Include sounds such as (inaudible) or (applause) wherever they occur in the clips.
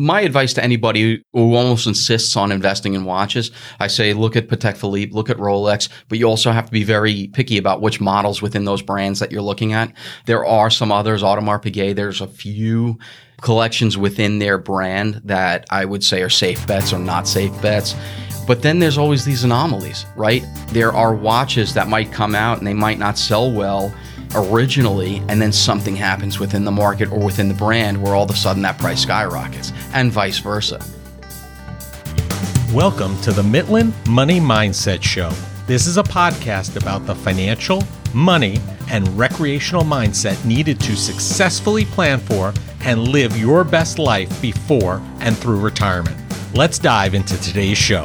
my advice to anybody who almost insists on investing in watches, I say look at Patek Philippe, look at Rolex, but you also have to be very picky about which models within those brands that you're looking at. There are some others, Audemars Piguet, there's a few collections within their brand that I would say are safe bets or not safe bets. But then there's always these anomalies, right? There are watches that might come out and they might not sell well originally, and then something happens within the market or within the brand where all of a sudden that price skyrockets, and vice versa. Welcome to the Mitlin Money Mindset Show. This is a podcast about the financial, money, and recreational mindset needed to successfully plan for and live your best life before and through retirement. Let's dive into today's show.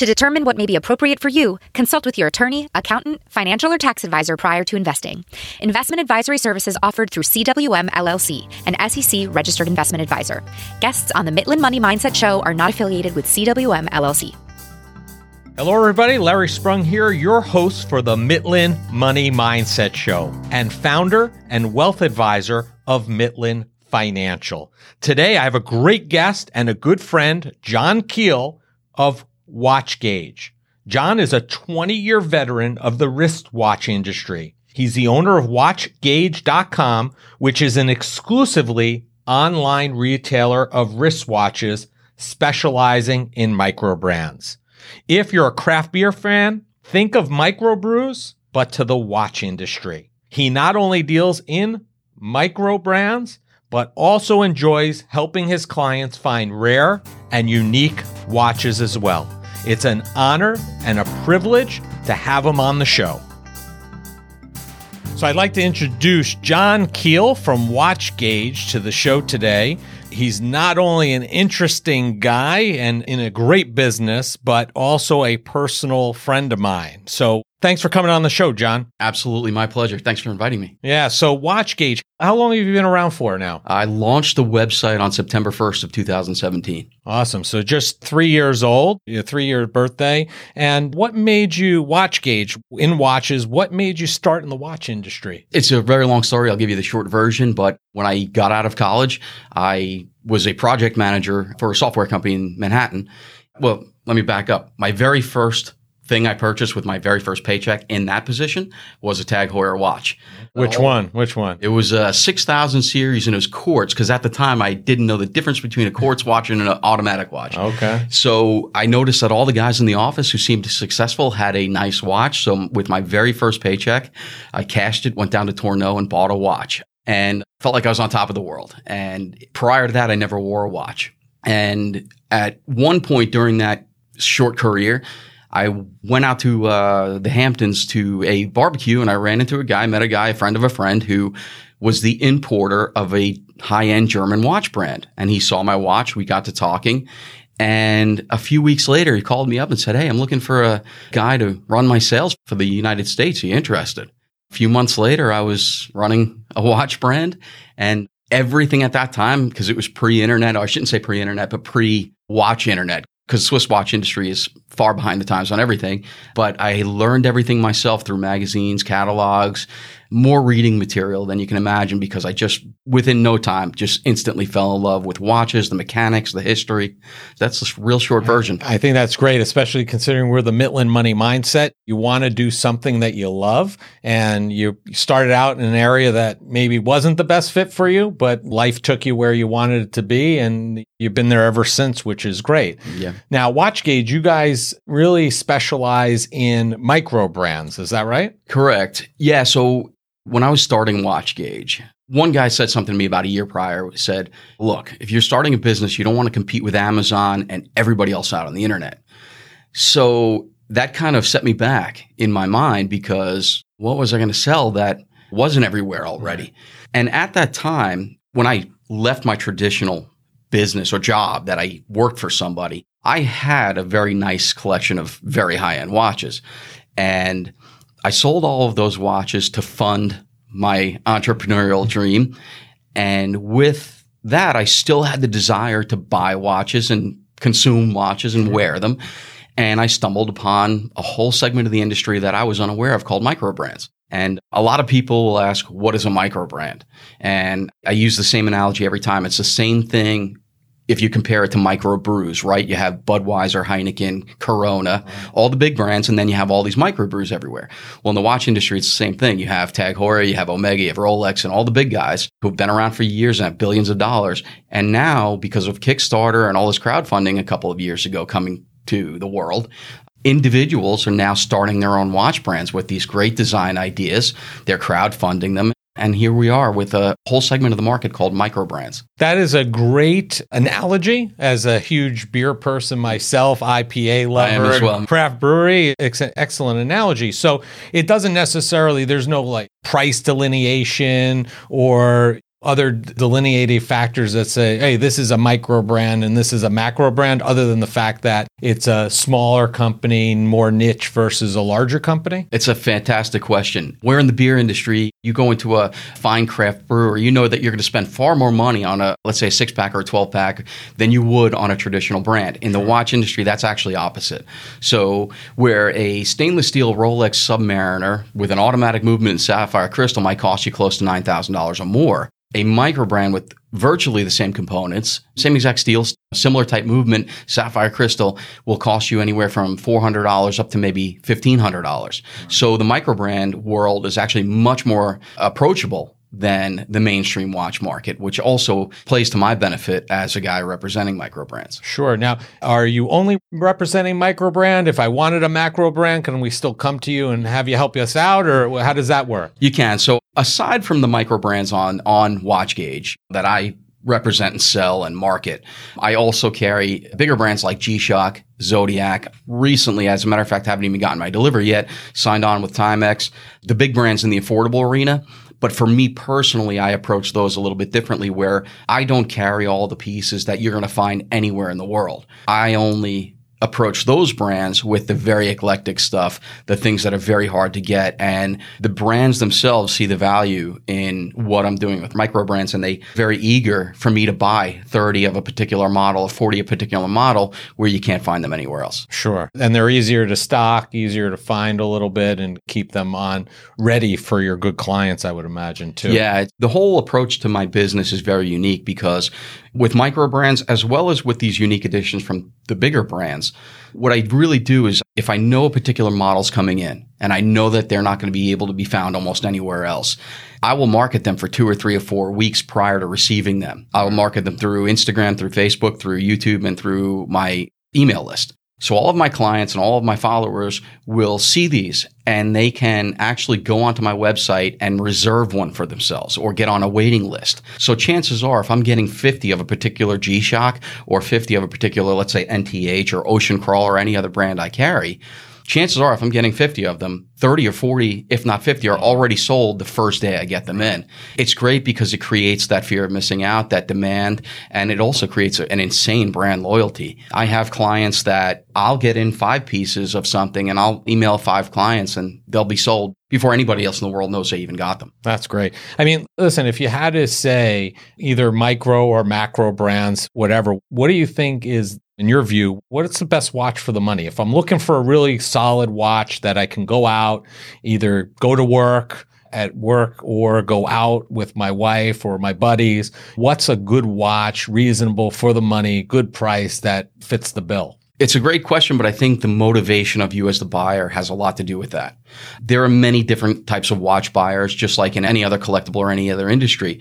To determine what may be appropriate for you, consult with your attorney, accountant, financial or tax advisor prior to investing. Investment advisory services offered through CWM LLC, an SEC registered investment advisor. Guests on the Mitlin Money Mindset Show are not affiliated with CWM LLC. Hello, everybody. Larry Sprung here, your host for the Mitlin Money Mindset Show and founder and wealth advisor of Mitlin Financial. Today, I have a great guest and a good friend, John Keel of WatchGauge. John is a 20 year veteran of the wristwatch industry. He's the owner of WatchGauge.com, which is an exclusively online retailer of wristwatches specializing in micro brands. If you're a craft beer fan, think of microbrews, but to the watch industry. He not only deals in micro brands, but also enjoys helping his clients find rare and unique watches as well. It's an honor and a privilege to have him on the show. So I'd like to introduce John Keel from Watch Gauge to the show today. He's not only an interesting guy and in a great business, but also a personal friend of mine. So thanks for coming on the show, John. Absolutely my pleasure. Thanks for inviting me. Yeah. So WatchGauge, how long have you been around for now? I launched the website on September 1st of 2017. Awesome. So just three years old, your three year birthday. And what made you WatchGauge in watches? What made you start in the watch industry? It's a very long story. I'll give you the short version. But when I got out of college, I was a project manager for a software company in Manhattan. Well, let me back up. My very first thing I purchased with my very first paycheck in that position was a Tag Heuer watch. Which Oh. one? Which one? It was a 6000 series and it was quartz because at the time I didn't know the difference between a quartz watch and an automatic watch. Okay. So I noticed that all the guys in the office who seemed successful had a nice watch. So with my very first paycheck, I cashed it, went down to Tourneau and bought a watch and felt like I was on top of the world. And prior to that, I never wore a watch. And at one point during that short career, I went out to uh, the Hamptons to a barbecue and I ran into a guy, met a guy, a friend of a friend who was the importer of a high end German watch brand. And he saw my watch. We got to talking. And a few weeks later, he called me up and said, Hey, I'm looking for a guy to run my sales for the United States. Are you interested? A few months later, I was running a watch brand and everything at that time, because it was pre internet, I shouldn't say pre internet, but pre watch internet, because Swiss watch industry is far behind the times on everything. But I learned everything myself through magazines, catalogs, more reading material than you can imagine because I just, within no time, just instantly fell in love with watches, the mechanics, the history. That's the real short version. I think that's great, especially considering we're the Mitlin money mindset. You want to do something that you love, and you started out in an area that maybe wasn't the best fit for you, but life took you where you wanted it to be, and you've been there ever since, which is great. Yeah. Now, WatchGauge, you guys really specialize in micro brands. Is that right? Correct. Yeah. So when I was starting Watch Gauge, one guy said something to me about a year prior. Said, "Look, if you're starting a business, you don't want to compete with Amazon and everybody else out on the internet." So that kind of set me back in my mind because what was I going to sell that wasn't everywhere already? And at that time, when I left my traditional business or job that I worked for somebody, I had a very nice collection of very high end watches. And I sold all of those watches to fund my entrepreneurial dream. And with that, I still had the desire to buy watches and consume watches and wear them. And I stumbled upon a whole segment of the industry that I was unaware of called micro brands. And a lot of people will ask, what is a micro brand? And I use the same analogy every time. It's the same thing if you compare it to microbrews, right? You have Budweiser, Heineken, Corona, all the big brands, and then you have all these microbrews everywhere. Well, in the watch industry, it's the same thing. You have Tag Heuer, you have Omega, you have Rolex, and all the big guys who've been around for years and have billions of dollars. And now, because of Kickstarter and all this crowdfunding a couple of years ago coming to the world, individuals are now starting their own watch brands with these great design ideas. They're crowdfunding them. And here we are with a whole segment of the market called micro brands. That is a great analogy. As a huge beer person myself, IPA lover, well. craft brewery, ex- excellent analogy. So it doesn't necessarily, there's no like price delineation or other delineating factors that say, hey, this is a micro brand and this is a macro brand, other than the fact that it's a smaller company, more niche versus a larger company? It's a fantastic question. Where in the beer industry, you go into a fine craft brewery, you know that you're going to spend far more money on a, let's say, a six pack or a 12 pack than you would on a traditional brand. In the watch industry, that's actually opposite. So, where a stainless steel Rolex Submariner with an automatic movement and sapphire crystal might cost you close to $9,000 or more, a micro brand with virtually the same components, same exact steel, similar type movement, sapphire crystal will cost you anywhere from $400 up to maybe $1,500. So the micro brand world is actually much more approachable than the mainstream watch market, which also plays to my benefit as a guy representing micro brands. Sure. Now, are you only representing micro brand? If I wanted a macro brand, can we still come to you and have you help us out, or how does that work? You can. So aside from the micro brands on on Watch Gauge that I represent and sell and market. I also carry bigger brands like G-Shock, Zodiac. Recently, as a matter of fact, I haven't even gotten my delivery yet, signed on with Timex. The big brands in the affordable arena. But for me personally, I approach those a little bit differently where I don't carry all the pieces that you're going to find anywhere in the world. I only approach those brands with the very eclectic stuff, the things that are very hard to get. And the brands themselves see the value in what I'm doing with micro brands and they very eager for me to buy 30 of a particular model, 40 of a particular model where you can't find them anywhere else. Sure. And they're easier to stock, easier to find a little bit and keep them on ready for your good clients, I would imagine too. Yeah. The whole approach to my business is very unique because with micro brands as well as with these unique additions from the bigger brands, what I really do is if I know a particular model's coming in and I know that they're not going to be able to be found almost anywhere else, I will market them for two or three or four weeks prior to receiving them. I will market them through Instagram, through Facebook, through YouTube, and through my email list. So all of my clients and all of my followers will see these and they can actually go onto my website and reserve one for themselves or get on a waiting list. So chances are if I'm getting 50 of a particular G-Shock or 50 of a particular, let's say NTH or Ocean Crawler or any other brand I carry, chances are if I'm getting 50 of them, 30 or 40, if not 50, are already sold the first day I get them in. It's great because it creates that fear of missing out, that demand, and it also creates an insane brand loyalty. I have clients that I'll get in five pieces of something and I'll email five clients and they'll be sold before anybody else in the world knows they even got them. That's great. I mean, listen, if you had to say either micro or macro brands, whatever, what do you think is in your view, what's the best watch for the money? If I'm looking for a really solid watch that I can go out, either go to work at work or go out with my wife or my buddies, what's a good watch, reasonable for the money, good price that fits the bill? It's a great question, but I think the motivation of you as the buyer has a lot to do with that. There are many different types of watch buyers, just like in any other collectible or any other industry.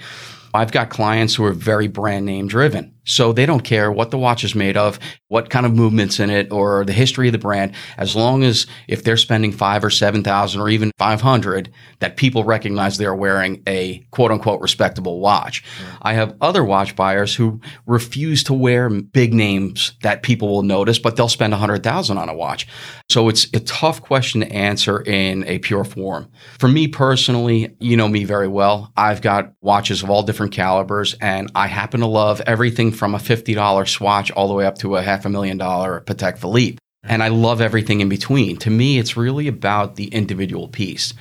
I've got clients who are very brand name driven. So they don't care what the watch is made of, what kind of movements in it, or the history of the brand, as long as if they're spending five or seven thousand or even five hundred, that people recognize they're wearing a quote unquote respectable watch. I have other watch buyers who refuse to wear big names that people will notice, but they'll spend a hundred thousand on a watch. So it's a tough question to answer in a pure form. For me personally, you know me very well. I've got watches of all different calibers and I happen to love everything from a $50 swatch all the way up to a half a million dollar Patek Philippe. And I love everything in between. To me, it's really about the individual piece.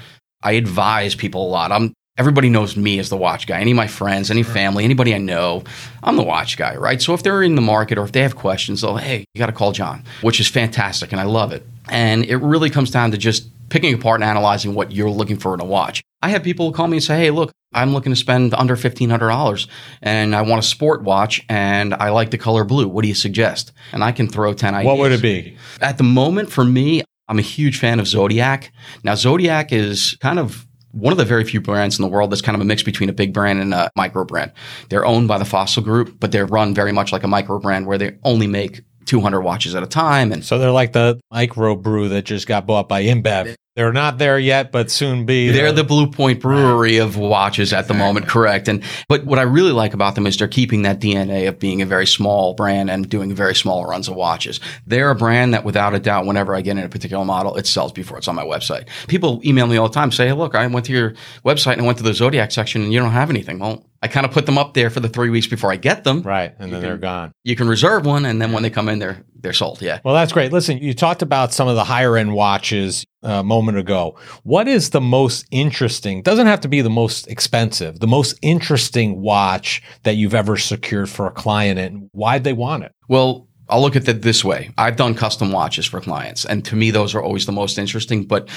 I advise people a lot. I'm everybody knows me as the watch guy. Any of my friends, any family, anybody I know, I'm the watch guy, right? So if they're in the market or if they have questions, they'll, hey, you got to call John, which is fantastic. And I love it. And it really comes down to just picking apart and analyzing what you're looking for in a watch. I have people call me and say, hey, look, I'm looking to spend under $1,500 and I want a sport watch and I like the color blue. What do you suggest? And I can throw 10 ideas. What would it be? At the moment, for me, I'm a huge fan of Zodiac. Now, Zodiac is kind of one of the very few brands in the world that's kind of a mix between a big brand and a micro brand. They're owned by the Fossil Group, but they're run very much like a micro brand where they only make 200 watches at a time. And so they're like the micro brew that just got bought by InBev. They're not there yet, but soon be. They're the Blue Point Brewery of watches at the moment, correct? And but what I really like about them is they're keeping that DNA of being a very small brand and doing very small runs of watches. They're a brand that, without a doubt, whenever I get in a particular model, it sells before it's on my website. People email me all the time, say, hey, "Look, I went to your website and I went to the Zodiac section, and you don't have anything." Well, I kind of put them up there for the three weeks before I get them. Right, and then they're gone. You can reserve one, and then when they come in, they're they're sold. Yeah. Well, that's great. Listen, you talked about some of the higher end watches uh, a moment ago. What is the most interesting? Doesn't have to be the most expensive. The most interesting watch that you've ever secured for a client, and why'd they want it? Well. I'll look at it this way. I've done custom watches for clients, and to me, those are always the most interesting, but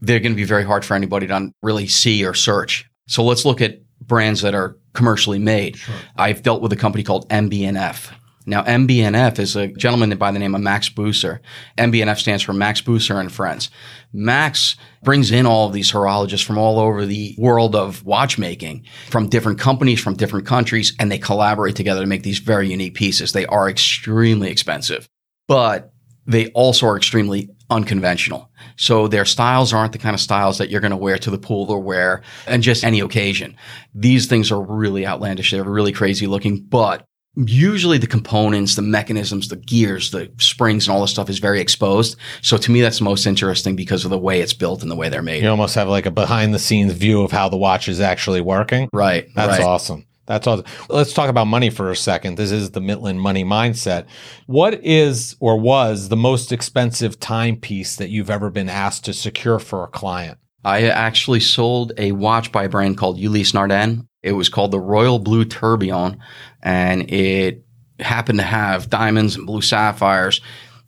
they're going to be very hard for anybody to really see or search. So let's look at brands that are commercially made. Sure. I've dealt with a company called MB&F. Now, MB&F is a gentleman by the name of Max Büsser. MB&F stands for Max Büsser and Friends. Max brings in all of these horologists from all over the world of watchmaking, from different companies, from different countries, and they collaborate together to make these very unique pieces. They are extremely expensive, but they also are extremely unconventional. So their styles aren't the kind of styles that you're going to wear to the pool or wear and just any occasion. These things are really outlandish. They're really crazy looking, but usually the components, the mechanisms, the gears, the springs and all this stuff is very exposed. So to me, that's most interesting because of the way it's built and the way they're made. You almost have like a behind the scenes view of how the watch is actually working. Right. That's right. awesome. That's all. Let's talk about money for a second. This is the Mitlin money mindset. What is or was the most expensive timepiece that you've ever been asked to secure for a client? I actually sold a watch by a brand called Ulysse Nardin. It was called the Royal Blue Tourbillon, and it happened to have diamonds and blue sapphires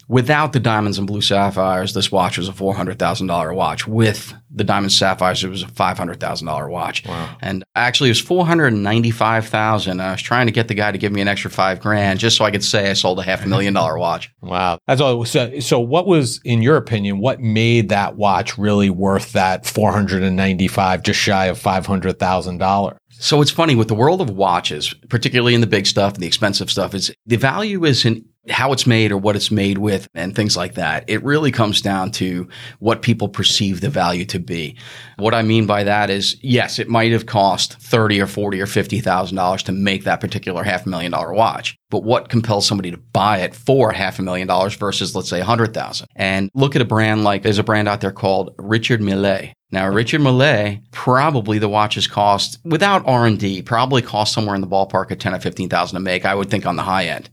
Without the diamonds and blue sapphires, this watch was a four hundred thousand dollar watch. With the diamond sapphires, it was a five hundred thousand dollar watch. Wow. And actually, it was four hundred ninety five thousand. I was trying to get the guy to give me an extra five grand just so I could say I sold a half a million dollar watch. (laughs) Wow, that's all. So, so what was, in your opinion, what made that watch really worth that four hundred and ninety five, just shy of five hundred thousand dollars? So it's funny with the world of watches, particularly in the big stuff and the expensive stuff, is the value isn't how it's made or what it's made with and things like that. It really comes down to what people perceive the value to be. What I mean by that is, yes, it might have cost thirty or forty or fifty thousand dollars to make that particular half a million dollar watch. But what compels somebody to buy it for half a million dollars versus let's say a hundred thousand? And look at a brand like there's a brand out there called Richard Mille. Now, Richard Mille, probably the watches cost without R and D, probably cost somewhere in the ballpark of ten or fifteen thousand to make. I would think on the high end.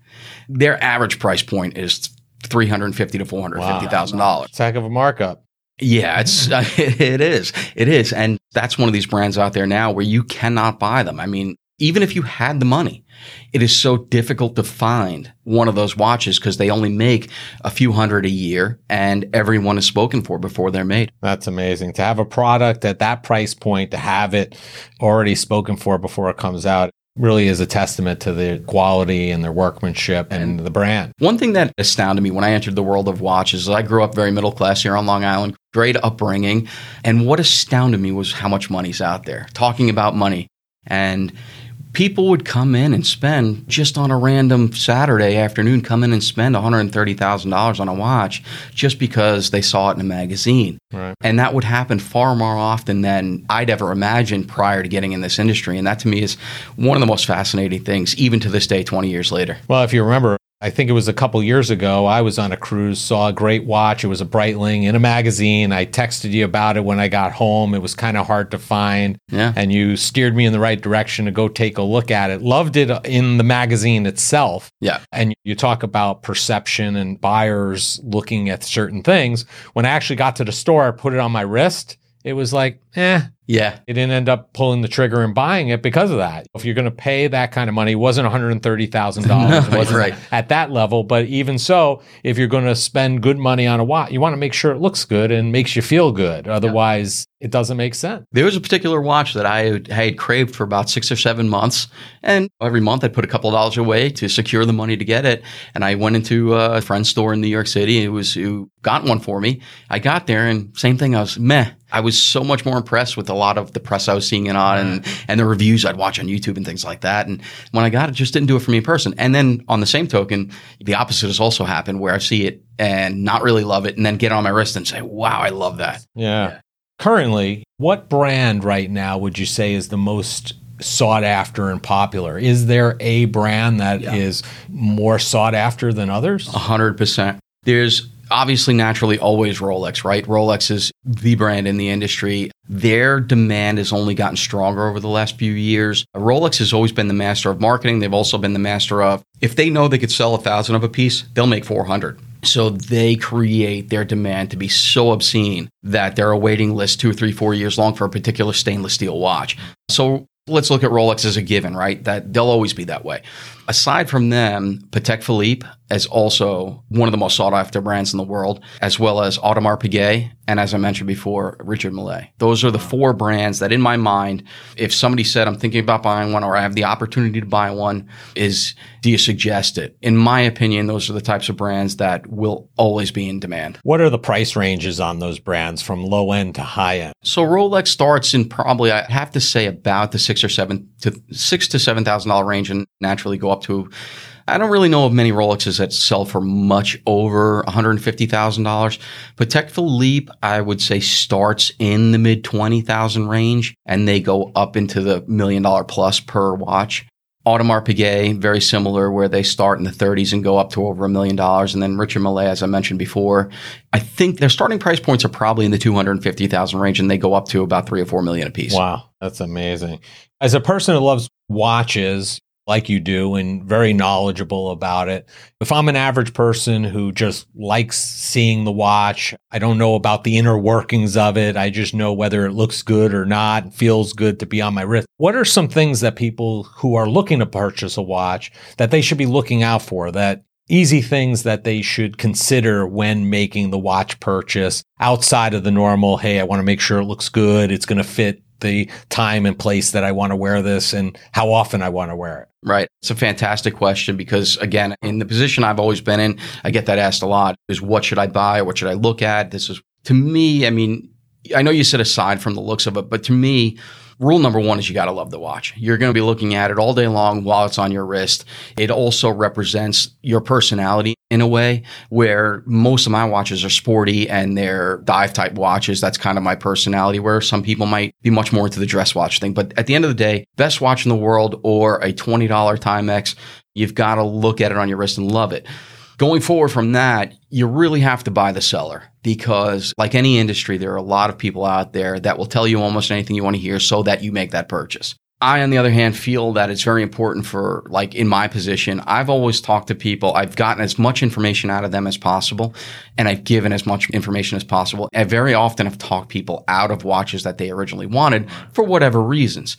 Their average price point is three hundred fifty to four hundred fifty thousand wow. dollars. Heck of a markup. Yeah, it's (laughs) it is, it is, and that's one of these brands out there now where you cannot buy them. I mean, even if you had the money, it is so difficult to find one of those watches because they only make a few hundred a year and everyone is spoken for before they're made. That's amazing. To have a product at that price point, to have it already spoken for before it comes out, really is a testament to the quality and their workmanship and, and the brand. One thing that astounded me when I entered the world of watches is I grew up very middle class here on Long Island, great upbringing. And what astounded me was how much money's out there. Talking about money. And people would come in and spend just on a random Saturday afternoon, come in and spend $130,000 on a watch just because they saw it in a magazine. Right. And that would happen far more often than I'd ever imagined prior to getting in this industry. And that to me is one of the most fascinating things, even to this day, 20 years later. Well, if you remember, I think it was a couple years ago. I was on a cruise, saw a great watch. It was a Breitling in a magazine. I texted you about it when I got home. It was kind of hard to find. Yeah. And you steered me in the right direction to go take a look at it. Loved it uh, in the magazine itself. Yeah. And you talk about perception and buyers looking at certain things. When I actually got to the store, I put it on my wrist it was like, eh, Yeah. They didn't end up pulling the trigger and buying it because of that. If you're going to pay that kind of money, it wasn't (laughs) $130,000. No, it wasn't right. at that level. But even so, if you're going to spend good money on a watch, you want to make sure it looks good and makes you feel good. Otherwise, it doesn't make sense. There was a particular watch that I had, I had craved for about six or seven months. And every month I'd put a couple of dollars away to secure the money to get it. And I went into a friend's store in New York City who was, who got one for me. I got there and same thing. I was meh. I was so much more impressed with a lot of the press I was seeing it on and, and the reviews I'd watch on YouTube and things like that. And when I got it, just didn't do it for me in person. And then on the same token, the opposite has also happened where I see it and not really love it and then get it on my wrist and say, wow, I love that. Yeah. Currently, what brand right now would you say is the most sought after and popular? Is there a brand that is more sought after than others? A hundred percent. There's obviously naturally always Rolex, right? Rolex is the brand in the industry. Their demand has only gotten stronger over the last few years. Rolex has always been the master of marketing. They've also been the master of if they know they could sell a thousand of a piece, they'll make 400. So they create their demand to be so obscene that there are waiting lists two, three, four years long for a particular stainless steel watch. So let's look at Rolex as a given, right? That they'll always be that way. Aside from them, Patek Philippe is also one of the most sought after brands in the world, as well as Audemars Piguet, and as I mentioned before, Richard Mille. Those are the four brands that, in my mind, if somebody said I'm thinking about buying one or I have the opportunity to buy one, is do you suggest it? In my opinion, those are the types of brands that will always be in demand. What are the price ranges on those brands from low end to high end? So Rolex starts in probably I have to say about the six or seven to six to seven thousand dollar range, and naturally go up to. I don't really know of many Rolexes that sell for much over one hundred fifty thousand dollars. Patek Philippe, I would say, starts in the mid twenty thousand range, and they go up into the million dollar plus per watch. Audemars Piguet, very similar, where they start in the 30s and go up to over a million dollars. And then Richard Mille, as I mentioned before, I think their starting price points are probably in the 250,000 range and they go up to about three or four million a piece. Wow, that's amazing. As a person who loves watches, like you do and very knowledgeable about it. If I'm an average person who just likes seeing the watch, I don't know about the inner workings of it. I just know whether it looks good or not, feels good to be on my wrist. What are some things that people who are looking to purchase a watch that they should be looking out for that easy things that they should consider when making the watch purchase outside of the normal, hey, I want to make sure it looks good, it's going to fit the time and place that I want to wear this and how often I want to wear it. Right. It's a fantastic question because, again, in the position I've always been in, I get that asked a lot is what should I buy? Or what should I look at? This is, to me, I mean, I know you said aside from the looks of it, but to me, rule number one is you got to love the watch. You're going to be looking at it all day long while it's on your wrist. It also represents your personality in a way where most of my watches are sporty and they're dive type watches. That's kind of my personality where some people might be much more into the dress watch thing. But at the end of the day, best watch in the world or a $20 Timex, you've got to look at it on your wrist and love it. Going forward from that, you really have to buy the seller because, like any industry, there are a lot of people out there that will tell you almost anything you want to hear so that you make that purchase. I, on the other hand, feel that it's very important for, like, in my position, I've always talked to people. I've gotten as much information out of them as possible, and I've given as much information as possible. I very often have talked people out of watches that they originally wanted for whatever reasons.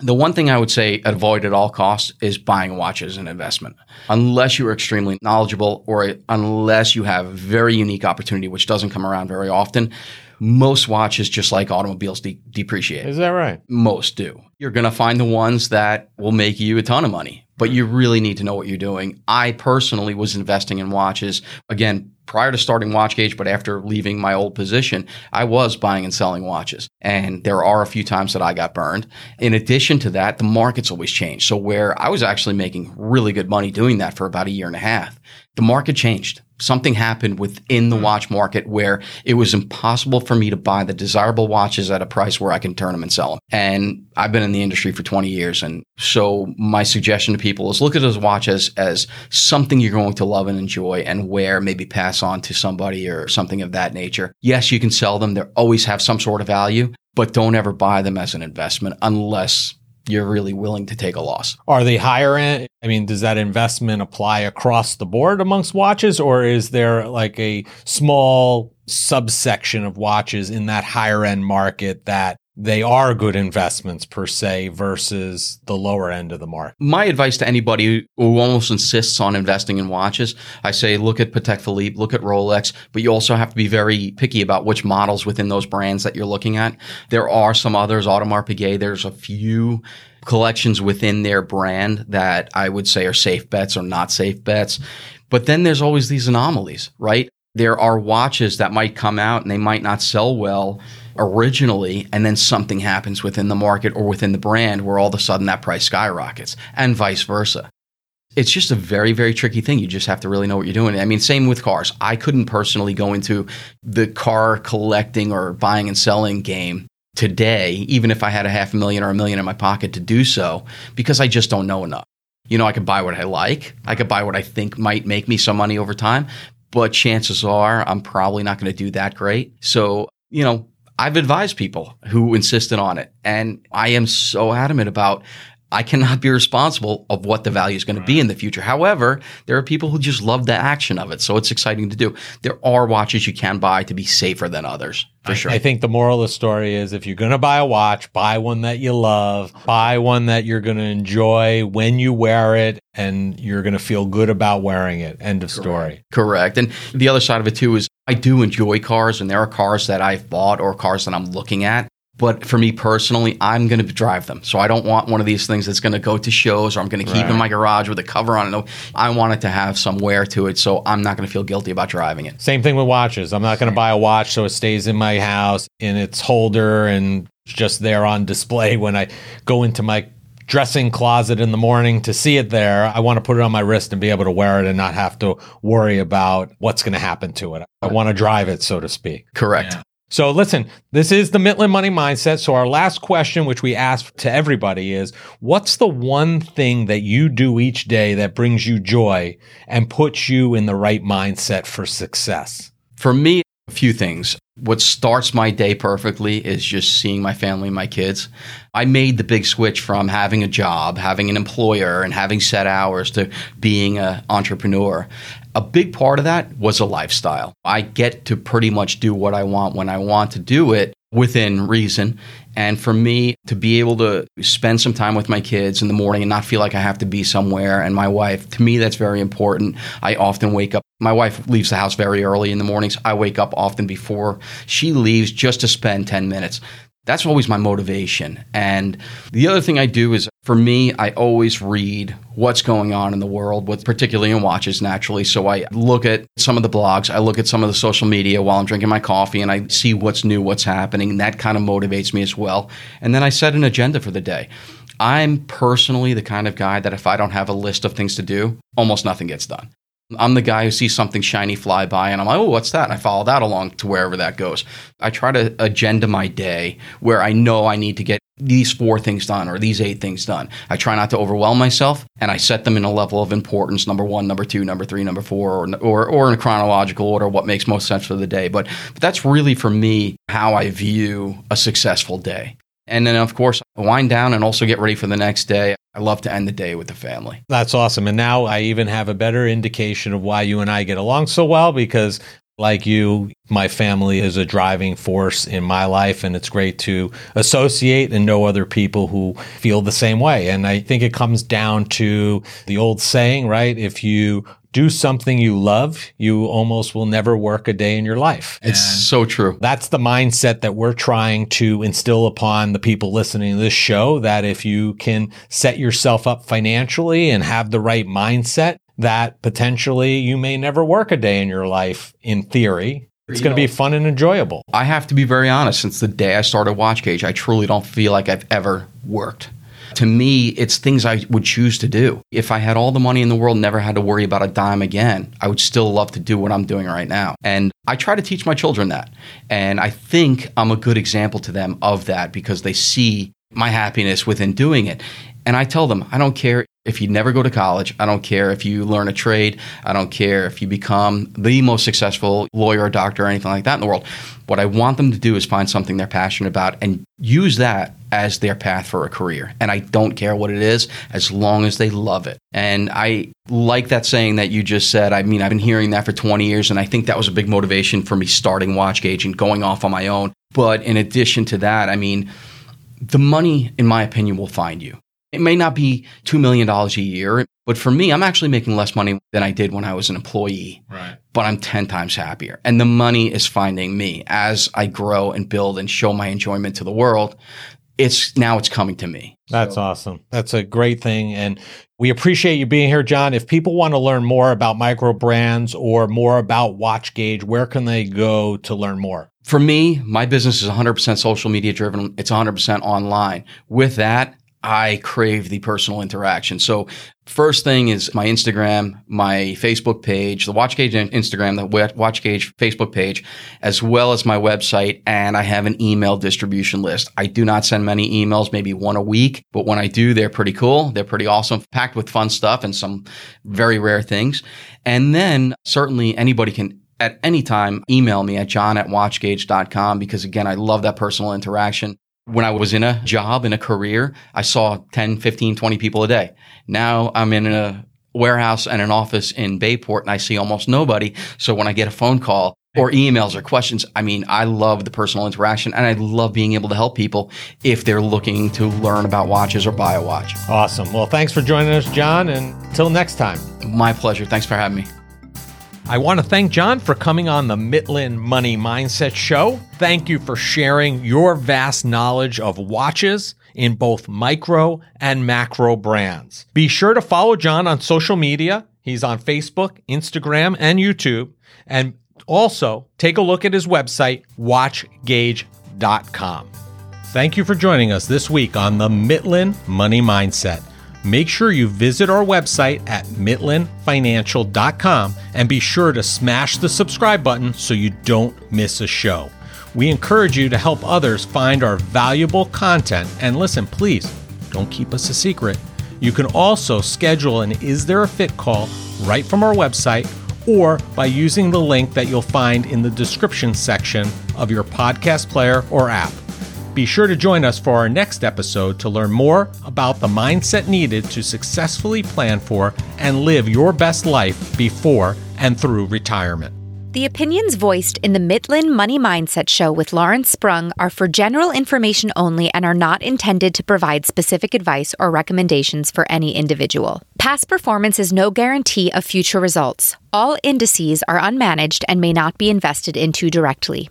The one thing I would say avoid at all costs is buying a watch as an investment. Unless you are extremely knowledgeable or unless you have a very unique opportunity, which doesn't come around very often, most watches, just like automobiles, de- depreciate. Is that right? Most do. You're going to find the ones that will make you a ton of money, but you really need to know what you're doing. I personally was investing in watches. Again, prior to starting WatchGauge, but after leaving my old position, I was buying and selling watches. And there are a few times that I got burned. In addition to that, the market's always changed. So where I was actually making really good money doing that for about a year and a half, the market changed. Something happened within the hmm. watch market where it was impossible for me to buy the desirable watches at a price where I can turn them and sell them. And I've been in the industry for 20 years. And so my suggestion to people is look at those watches as something you're going to love and enjoy and wear, maybe pass on to somebody or something of that nature. Yes, you can sell them. They always have some sort of value, but don't ever buy them as an investment unless you're really willing to take a loss. Are they higher end? I mean, does that investment apply across the board amongst watches, or is there like a small subsection of watches in that higher end market that they are good investments per se versus the lower end of the market. My advice to anybody who almost insists on investing in watches, I say look at Patek Philippe, look at Rolex, but you also have to be very picky about which models within those brands that you're looking at. There are some others, Audemars Piguet, there's a few collections within their brand that I would say are safe bets or not safe bets. But then there's always these anomalies, right? There are watches that might come out and they might not sell well originally, and then something happens within the market or within the brand where all of a sudden that price skyrockets, and vice versa. It's just a very, very tricky thing. You just have to really know what you're doing. I mean, same with cars. I couldn't personally go into the car collecting or buying and selling game today, even if I had a half a million or a million in my pocket to do so, because I just don't know enough. You know, I could buy what I like, I could buy what I think might make me some money over time, but chances are I'm probably not going to do that great. So, you know, I've advised people who insisted on it. And I am so adamant about I cannot be responsible of what the value is going to be in the future. However, there are people who just love the action of it. So it's exciting to do. There are watches you can buy to be safer than others, for I, sure. I think the moral of the story is if you're going to buy a watch, buy one that you love, buy one that you're going to enjoy when you wear it and you're going to feel good about wearing it. End of story. Correct. And the other side of it too is I do enjoy cars and there are cars that I've bought or cars that I'm looking at but for me personally, I'm going to drive them. So I don't want one of these things that's going to go to shows or I'm going to keep right. in my garage with a cover on it. I want it to have some wear to it. So I'm not going to feel guilty about driving it. Same thing with watches. I'm not going to buy a watch so it stays in my house in its holder and just there on display when I go into my dressing closet in the morning to see it there. I want to put it on my wrist and be able to wear it and not have to worry about what's going to happen to it. I want to drive it, so to speak. Correct. Yeah. So listen, this is the Mitlin Money Mindset. So our last question, which we ask to everybody is, what's the one thing that you do each day that brings you joy and puts you in the right mindset for success? For me, a few things. What starts my day perfectly is just seeing my family and my kids. I made the big switch from having a job, having an employer, and having set hours to being an entrepreneur. A big part of that was a lifestyle. I get to pretty much do what I want when I want to do it within reason. And for me to be able to spend some time with my kids in the morning and not feel like I have to be somewhere and my wife, to me, that's very important. I often wake up. My wife leaves the house very early in the mornings. I wake up often before she leaves just to spend 10 minutes. That's always my motivation. And the other thing I do is for me, I always read what's going on in the world, with particularly in watches naturally. So I look at some of the blogs, I look at some of the social media while I'm drinking my coffee and I see what's new, what's happening. And that kind of motivates me as well. And then I set an agenda for the day. I'm personally the kind of guy that if I don't have a list of things to do, almost nothing gets done. I'm the guy who sees something shiny fly by and I'm like, oh, what's that? And I follow that along to wherever that goes. I try to agenda my day where I know I need to get these four things done or these eight things done. I try not to overwhelm myself and I set them in a level of importance number one, number two, number three, number four, or, or, or in a chronological order, what makes most sense for the day. But, but that's really for me how I view a successful day. And then, of course, wind down and also get ready for the next day. I love to end the day with the family. That's awesome. And now I even have a better indication of why you and I get along so well because like you, my family is a driving force in my life, and it's great to associate and know other people who feel the same way. And I think it comes down to the old saying, right? If you do something you love, you almost will never work a day in your life. It's and so true. That's the mindset that we're trying to instill upon the people listening to this show that if you can set yourself up financially and have the right mindset, that potentially you may never work a day in your life in theory. It's going to be fun and enjoyable. I have to be very honest. Since the day I started Watch Gauge, I truly don't feel like I've ever worked. To me, it's things I would choose to do. If I had all the money in the world, never had to worry about a dime again, I would still love to do what I'm doing right now. And I try to teach my children that. And I think I'm a good example to them of that because they see my happiness within doing it. And I tell them, I don't care if you never go to college. I don't care if you learn a trade. I don't care if you become the most successful lawyer or doctor or anything like that in the world. What I want them to do is find something they're passionate about and use that as their path for a career. And I don't care what it is as long as they love it. And I like that saying that you just said. I mean, I've been hearing that for 20 years, and I think that was a big motivation for me starting WatchGauge and going off on my own. But in addition to that, I mean, the money, in my opinion, will find you. It may not be $2 million a year, but for me, I'm actually making less money than I did when I was an employee. Right. But I'm 10 times happier. And the money is finding me as I grow and build and show my enjoyment to the world. It's now it's coming to me. That's so. awesome. That's a great thing. And we appreciate you being here, John. If people want to learn more about micro brands or more about WatchGauge, where can they go to learn more? For me, my business is 100% social media driven. It's 100% online. With that, I crave the personal interaction. So first thing is my Instagram, my Facebook page, the Watch WatchGauge Instagram, the Watch WatchGauge Facebook page, as well as my website. And I have an email distribution list. I do not send many emails, maybe one a week, but when I do, they're pretty cool. They're pretty awesome, packed with fun stuff and some very rare things. And then certainly anybody can at any time email me at john at watchgauge.com because again, I love that personal interaction when I was in a job, in a career, I saw 10, 15, 20 people a day. Now I'm in a warehouse and an office in Bayport and I see almost nobody. So when I get a phone call or emails or questions, I mean, I love the personal interaction and I love being able to help people if they're looking to learn about watches or buy a watch. Awesome. Well, thanks for joining us, John. And until next time. My pleasure. Thanks for having me. I want to thank John for coming on the Mitlin Money Mindset Show. Thank you for sharing your vast knowledge of watches in both micro and macro brands. Be sure to follow John on social media. He's on Facebook, Instagram, and YouTube. And also take a look at his website, watchgauge.com. Thank you for joining us this week on the Mitlin Money Mindset make sure you visit our website at mitlinfinancial.com and be sure to smash the subscribe button so you don't miss a show. We encourage you to help others find our valuable content. And listen, please don't keep us a secret. You can also schedule an Is There a Fit call right from our website or by using the link that you'll find in the description section of your podcast player or app. Be sure to join us for our next episode to learn more about the mindset needed to successfully plan for and live your best life before and through retirement. The opinions voiced in the Mitlin Money Mindset Show with Lawrence Sprung are for general information only and are not intended to provide specific advice or recommendations for any individual. Past performance is no guarantee of future results. All indices are unmanaged and may not be invested into directly.